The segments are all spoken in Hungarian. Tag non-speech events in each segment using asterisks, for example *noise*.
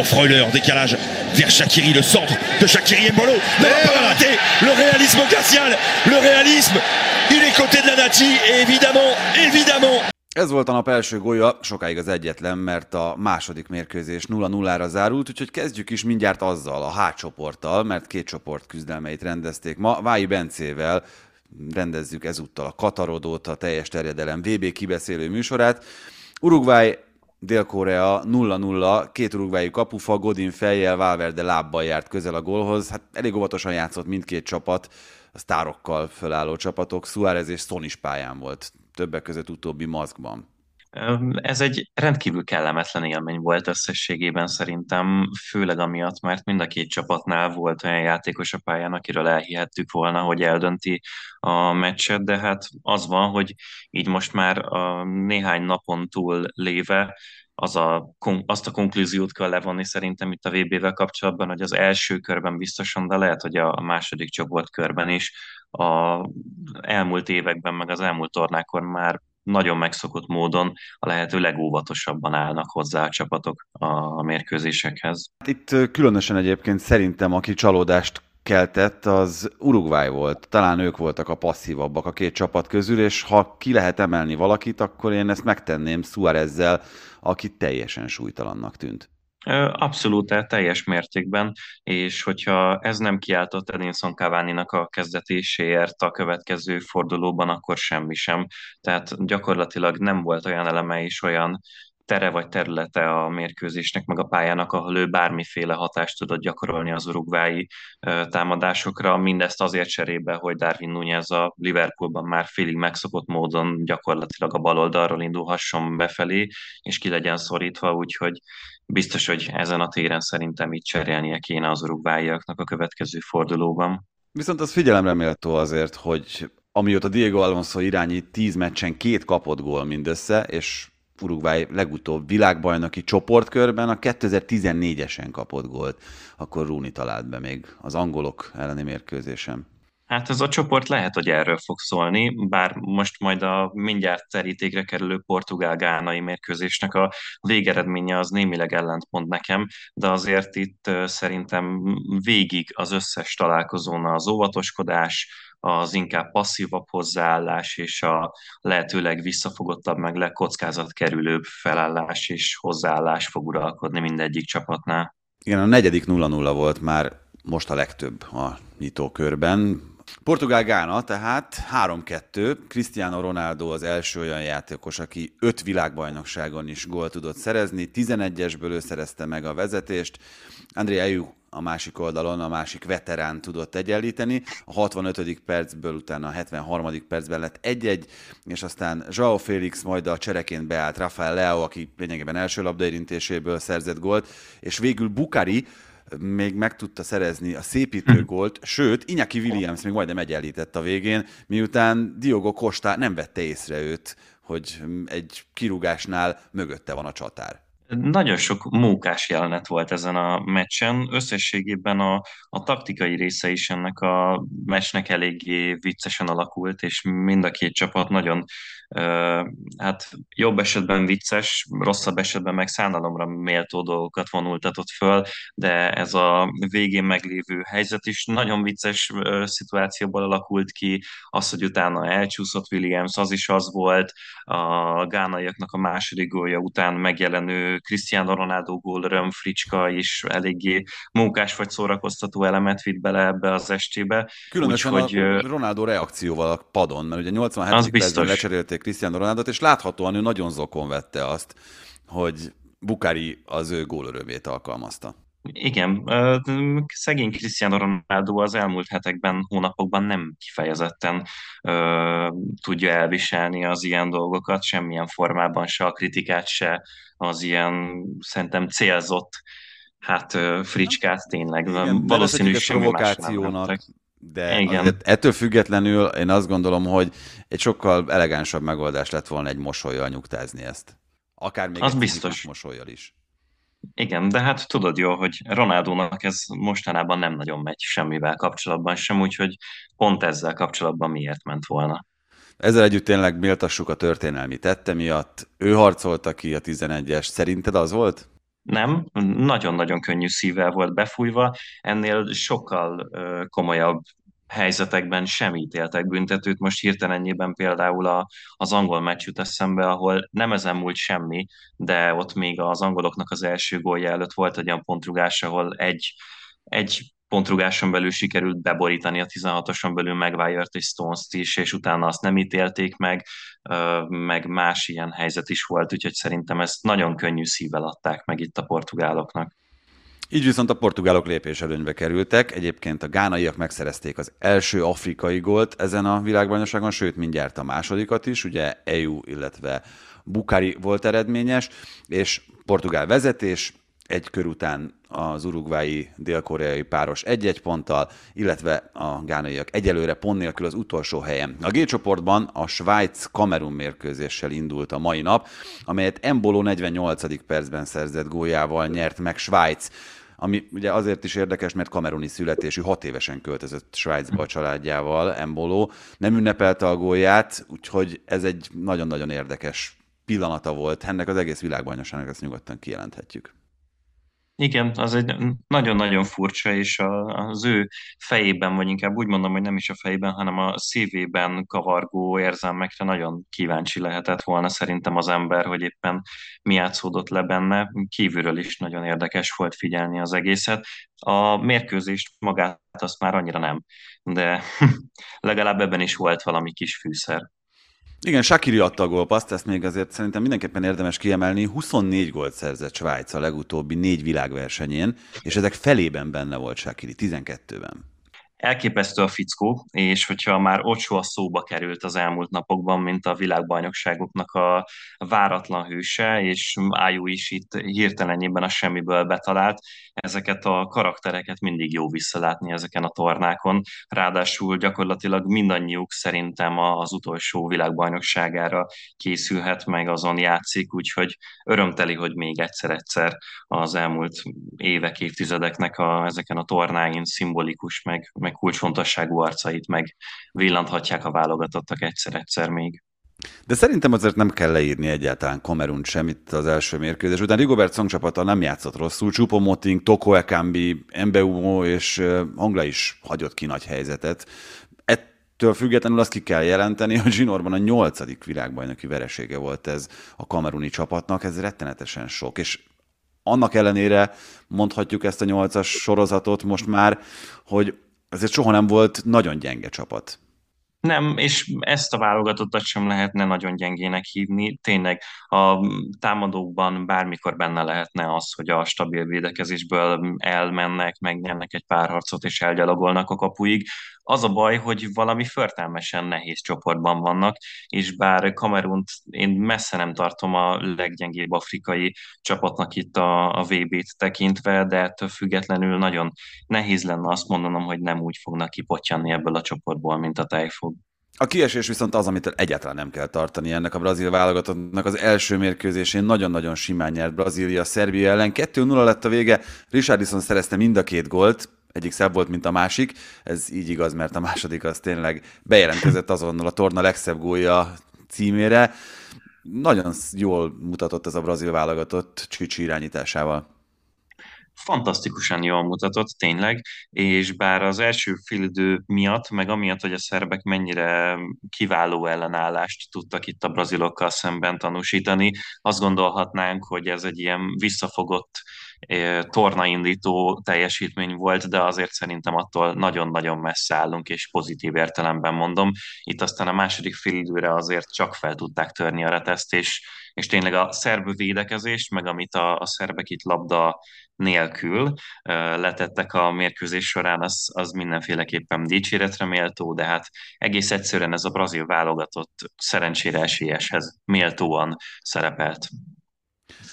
pour Freuler, décalage vers Shakiri, le centre de Shakiri Mbolo. Ne pas la rater. Le réalisme glacial, le réalisme, il est côté de la Nati et évidemment, évidemment, Ez volt a nap első gólya, sokáig az egyetlen, mert a második mérkőzés 0-0-ra zárult, úgyhogy kezdjük is mindjárt azzal, a H csoporttal, mert két csoport küzdelmeit rendezték ma. Vái Bencével rendezzük ezúttal a Katarodót, a teljes terjedelem VB kibeszélő műsorát. Uruguay Dél-Korea 0-0, két urugvái kapufa, Godin fejjel, Valverde lábbal járt közel a gólhoz. Hát elég óvatosan játszott mindkét csapat, a sztárokkal fölálló csapatok. Suárez és Son is pályán volt, többek között utóbbi maszkban. Ez egy rendkívül kellemetlen élmény volt összességében szerintem, főleg amiatt, mert mind a két csapatnál volt olyan játékos a pályán, akiről elhihettük volna, hogy eldönti a meccset, de hát az van, hogy így most már a néhány napon túl léve az a, azt a konklúziót kell levonni szerintem itt a VB-vel kapcsolatban, hogy az első körben biztosan, de lehet, hogy a második csoport körben is a elmúlt években, meg az elmúlt tornákon már nagyon megszokott módon a lehető legóvatosabban állnak hozzá a csapatok a mérkőzésekhez. Itt különösen egyébként szerintem, aki csalódást keltett, az Uruguay volt. Talán ők voltak a passzívabbak a két csapat közül, és ha ki lehet emelni valakit, akkor én ezt megtenném Suárezzel, aki teljesen súlytalannak tűnt. Abszolút, teljes mértékben, és hogyha ez nem kiáltott Edinson cavani a kezdetéséért a következő fordulóban, akkor semmi sem. Tehát gyakorlatilag nem volt olyan eleme is, olyan tere vagy területe a mérkőzésnek, meg a pályának, ahol ő bármiféle hatást tudott gyakorolni az urugvái támadásokra, mindezt azért cserébe, hogy Darwin Nunez a Liverpoolban már félig megszokott módon gyakorlatilag a bal oldalról indulhasson befelé, és ki legyen szorítva, úgyhogy biztos, hogy ezen a téren szerintem itt cserélnie kéne az urugváiaknak a következő fordulóban. Viszont az figyelemre méltó azért, hogy amióta Diego Alonso irányít, tíz meccsen két kapott gól mindössze, és Uruguay legutóbb világbajnoki csoportkörben a 2014-esen kapott gólt, akkor Rúni talált be még az angolok elleni mérkőzésem. Hát ez a csoport lehet, hogy erről fog szólni, bár most majd a mindjárt terítékre kerülő portugál-gánai mérkőzésnek a végeredménye az némileg ellentmond nekem, de azért itt szerintem végig az összes találkozón az óvatoskodás, az inkább passzívabb hozzáállás és a lehetőleg visszafogottabb, meg legkockázatkerülőbb felállás és hozzáállás fog uralkodni mindegyik csapatnál. Igen, a negyedik 0-0 volt már most a legtöbb a nyitókörben. Portugál Gána, tehát 3-2. Cristiano Ronaldo az első olyan játékos, aki öt világbajnokságon is gólt tudott szerezni. 11-esből ő szerezte meg a vezetést. André Ayew a másik oldalon a másik veterán tudott egyenlíteni. A 65. percből utána a 73. percben lett egy-egy, és aztán Joao Félix majd a csereként beállt Rafael Leo, aki lényegében első labdaérintéséből szerzett gólt, és végül Bukari még meg tudta szerezni a szépítő gólt, *laughs* sőt, Iñaki Williams még majdnem egyenlített a végén, miután Diogo Costa nem vette észre őt, hogy egy kirúgásnál mögötte van a csatár. Nagyon sok mókás jelenet volt ezen a meccsen. Összességében a, a taktikai része is ennek a meccsnek eléggé viccesen alakult, és mind a két csapat nagyon hát jobb esetben vicces, rosszabb esetben meg szánalomra méltó dolgokat vonultatott föl, de ez a végén meglévő helyzet is nagyon vicces szituációból alakult ki, az, hogy utána elcsúszott Williams, az is az volt, a gánaiaknak a második gólja után megjelenő Cristiano Ronaldo gól Röm Fricska is eléggé mókás vagy szórakoztató elemet vitt bele ebbe az estébe. Különösen Úgy, a hogy, Ronaldo reakcióval a padon, mert ugye 87. percben lecserélték Cristiano Ronaldo-t, és láthatóan ő nagyon zokon vette azt, hogy Bukari az ő gólörövét alkalmazta. Igen, szegény Cristiano Ronaldo az elmúlt hetekben, hónapokban nem kifejezetten ö, tudja elviselni az ilyen dolgokat, semmilyen formában se a kritikát, se az ilyen szerintem célzott hát fricskát tényleg. Igen, Valószínű semmi provokációnak, de Igen. ettől függetlenül én azt gondolom, hogy egy sokkal elegánsabb megoldás lett volna egy mosolyjal nyugtázni ezt. Akár még az egy biztos mosolyjal is. Igen, de hát tudod jó, hogy Ronaldónak ez mostanában nem nagyon megy semmivel kapcsolatban sem, úgyhogy pont ezzel kapcsolatban miért ment volna. Ezzel együtt tényleg méltassuk a történelmi tette miatt. Ő harcolta ki a 11-es. Szerinted az volt? Nem, nagyon-nagyon könnyű szívvel volt befújva, ennél sokkal komolyabb helyzetekben sem ítéltek büntetőt. Most hirtelenjében például a, az angol meccs jut eszembe, ahol nem ezen múlt semmi, de ott még az angoloknak az első gólja előtt volt egy olyan pontrugás, ahol egy, egy pontrugáson belül sikerült beborítani a 16-oson belül Maguire-t és Stones-t is, és utána azt nem ítélték meg, meg más ilyen helyzet is volt, úgyhogy szerintem ezt nagyon könnyű szívvel adták meg itt a portugáloknak. Így viszont a portugálok lépés előnybe kerültek. Egyébként a gánaiak megszerezték az első afrikai gólt ezen a világbajnokságon, sőt mindjárt a másodikat is, ugye EU, illetve Bukari volt eredményes, és portugál vezetés, egy kör után az urugvái dél-koreai páros egy-egy ponttal, illetve a gánaiak egyelőre pont nélkül az utolsó helyen. A G csoportban a Svájc-Kamerun mérkőzéssel indult a mai nap, amelyet Embolo 48. percben szerzett góljával nyert meg Svájc ami ugye azért is érdekes, mert kameruni születésű, hat évesen költözött Svájcba a családjával, Embolo, nem ünnepelte a gólját, úgyhogy ez egy nagyon-nagyon érdekes pillanata volt ennek az egész világbajnokságnak, ezt nyugodtan kijelenthetjük. Igen, az egy nagyon-nagyon furcsa, és az ő fejében, vagy inkább úgy mondom, hogy nem is a fejében, hanem a szívében kavargó érzelmekre nagyon kíváncsi lehetett volna szerintem az ember, hogy éppen mi játszódott le benne. Kívülről is nagyon érdekes volt figyelni az egészet. A mérkőzést magát azt már annyira nem, de *laughs* legalább ebben is volt valami kis fűszer. Igen, Shakiri adta a gólpaszt, ezt még azért szerintem mindenképpen érdemes kiemelni. 24 gólt szerzett Svájc a legutóbbi négy világversenyén, és ezek felében benne volt Shakiri, 12-ben elképesztő a fickó, és hogyha már Ocsó a szóba került az elmúlt napokban, mint a világbajnokságoknak a váratlan hőse, és Ájú is itt hirtelenjében a semmiből betalált, ezeket a karaktereket mindig jó visszalátni ezeken a tornákon. Ráadásul gyakorlatilag mindannyiuk szerintem az utolsó világbajnokságára készülhet, meg azon játszik, úgyhogy örömteli, hogy még egyszer-egyszer az elmúlt évek, évtizedeknek a, ezeken a tornáin szimbolikus, meg, meg kulcsfontosságú arcait meg villanthatják a válogatottak egyszer-egyszer még. De szerintem azért nem kell leírni egyáltalán Kamerun semmit az első mérkőzés után. Rigobert Song csapata nem játszott rosszul. Chupomoting, Toko Ekambi, Mbeumo és Angla is hagyott ki nagy helyzetet. Ettől függetlenül azt ki kell jelenteni, hogy Zsinorban a nyolcadik világbajnoki veresége volt ez a kameruni csapatnak, ez rettenetesen sok, és annak ellenére mondhatjuk ezt a nyolcas sorozatot most már, hogy ezért soha nem volt nagyon gyenge csapat. Nem, és ezt a válogatottat sem lehetne nagyon gyengének hívni. Tényleg a támadókban bármikor benne lehetne az, hogy a stabil védekezésből elmennek, megnyernek egy pár harcot és elgyalogolnak a kapuig. Az a baj, hogy valami förtelmesen nehéz csoportban vannak, és bár Kamerunt én messze nem tartom a leggyengébb afrikai csapatnak itt a, a VB-t tekintve, de ettől függetlenül nagyon nehéz lenne azt mondanom, hogy nem úgy fognak kipottyanni ebből a csoportból, mint a tejfog. A kiesés viszont az, amit egyáltalán nem kell tartani ennek a brazil válogatottnak. Az első mérkőzésén nagyon-nagyon simán nyert Brazília Szerbia ellen. 2-0 lett a vége, Richardson szerezte mind a két gólt, egyik szebb volt, mint a másik. Ez így igaz, mert a második az tényleg bejelentkezett azonnal a torna legszebb gólja címére. Nagyon jól mutatott ez a brazil válogatott Csicsi irányításával fantasztikusan jól mutatott, tényleg, és bár az első félidő miatt, meg amiatt, hogy a szerbek mennyire kiváló ellenállást tudtak itt a brazilokkal szemben tanúsítani, azt gondolhatnánk, hogy ez egy ilyen visszafogott tornaindító teljesítmény volt, de azért szerintem attól nagyon-nagyon messze állunk, és pozitív értelemben mondom. Itt aztán a második félidőre azért csak fel tudták törni a reteszt, és, és tényleg a szerb védekezést, meg amit a, a szerbek itt labda nélkül letettek a mérkőzés során, az, az mindenféleképpen dicséretre méltó, de hát egész egyszerűen ez a brazil válogatott szerencsére esélyeshez méltóan szerepelt.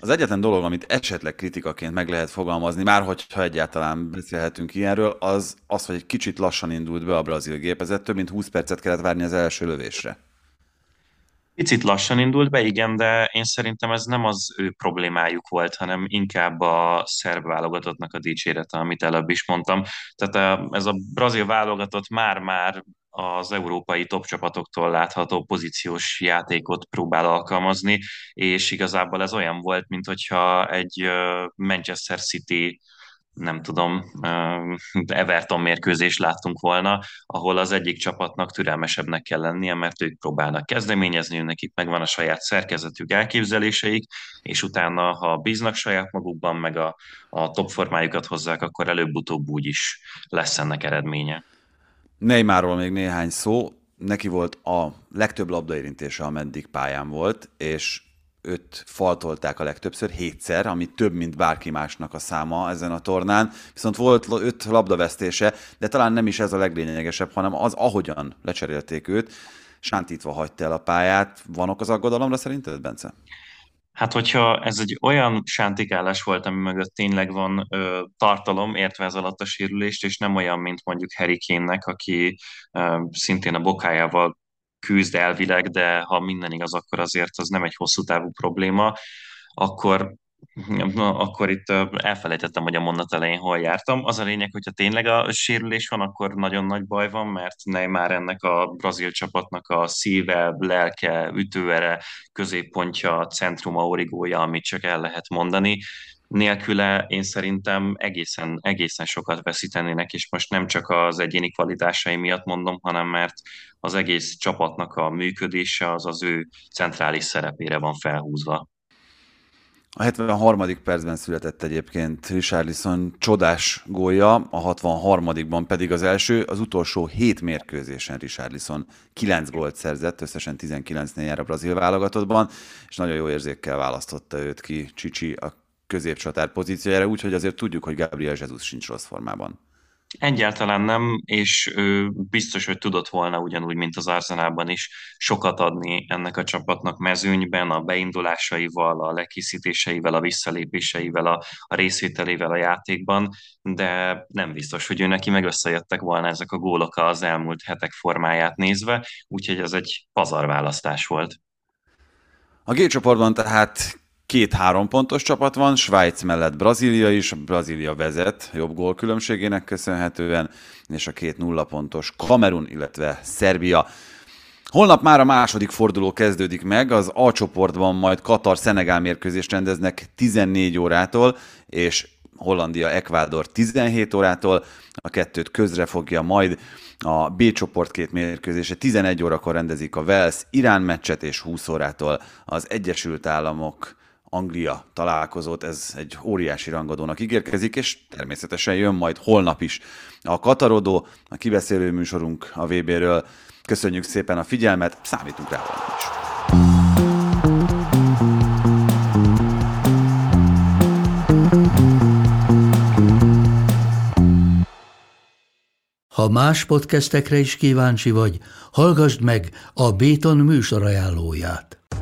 Az egyetlen dolog, amit esetleg kritikaként meg lehet fogalmazni, már hogyha egyáltalán beszélhetünk ilyenről, az az, hogy egy kicsit lassan indult be a brazil gépezet, több mint 20 percet kellett várni az első lövésre. Picit lassan indult be, igen, de én szerintem ez nem az ő problémájuk volt, hanem inkább a szerb válogatottnak a dicsérete, amit előbb is mondtam. Tehát ez a brazil válogatott már-már az európai top csapatoktól látható pozíciós játékot próbál alkalmazni, és igazából ez olyan volt, mint hogyha egy Manchester City nem tudom, Everton mérkőzést láttunk volna, ahol az egyik csapatnak türelmesebbnek kell lennie, mert ők próbálnak kezdeményezni, nekik megvan a saját szerkezetük, elképzeléseik, és utána, ha bíznak saját magukban, meg a, a top formájukat hozzák, akkor előbb-utóbb úgy is lesz ennek eredménye. Neymarról még néhány szó. Neki volt a legtöbb labdaérintése, ameddig pályán volt, és őt faltolták a legtöbbször, hétszer, ami több, mint bárki másnak a száma ezen a tornán. Viszont volt öt labdavesztése, de talán nem is ez a leglényegesebb, hanem az, ahogyan lecserélték őt, sántítva hagyta el a pályát. Vanok az aggodalomra szerinted, Bence? Hát, hogyha ez egy olyan sántikálás volt, ami mögött tényleg van ö, tartalom, értve ez alatt a sérülést, és nem olyan, mint mondjuk Harry Kane-nek, aki ö, szintén a bokájával küzd elvileg, de ha minden igaz, akkor azért az nem egy hosszú távú probléma, akkor Na, akkor itt elfelejtettem, hogy a mondat elején hol jártam. Az a lényeg, hogyha tényleg a sérülés van, akkor nagyon nagy baj van, mert Neymar ennek a brazil csapatnak a szíve, lelke, ütőere, középpontja, centruma, origója, amit csak el lehet mondani nélküle én szerintem egészen, egészen sokat veszítenének, és most nem csak az egyéni kvalitásai miatt mondom, hanem mert az egész csapatnak a működése az az ő centrális szerepére van felhúzva. A 73. percben született egyébként Richarlison csodás gólja, a 63. pedig az első, az utolsó hét mérkőzésen Richarlison 9 gólt szerzett, összesen 19-nél jár a brazil válogatottban, és nagyon jó érzékkel választotta őt ki Csicsi a középcsatár pozíciójára, úgyhogy azért tudjuk, hogy Gabriel Jesus sincs rossz formában. Egyáltalán nem, és ő biztos, hogy tudott volna ugyanúgy, mint az Arzenában is sokat adni ennek a csapatnak mezőnyben, a beindulásaival, a lekészítéseivel, a visszalépéseivel, a, a részvételével a játékban, de nem biztos, hogy ő neki meg összejöttek volna ezek a gólok az elmúlt hetek formáját nézve, úgyhogy ez egy pazarválasztás volt. A G csoportban tehát két-három pontos csapat van, Svájc mellett Brazília is, Brazília vezet jobb gól különbségének köszönhetően, és a két nulla pontos Kamerun, illetve Szerbia. Holnap már a második forduló kezdődik meg, az A csoportban majd Katar-Szenegál mérkőzést rendeznek 14 órától, és Hollandia-Ekvádor 17 órától, a kettőt közre fogja majd a B csoport két mérkőzése 11 órakor rendezik a Wales Irán meccset, és 20 órától az Egyesült Államok Anglia találkozót, ez egy óriási rangadónak ígérkezik, és természetesen jön majd holnap is a Katarodó, a kibeszélő műsorunk a VB-ről. Köszönjük szépen a figyelmet, számítunk rá is. Ha más podcastekre is kíváncsi vagy, hallgassd meg a Béton műsor ajánlóját.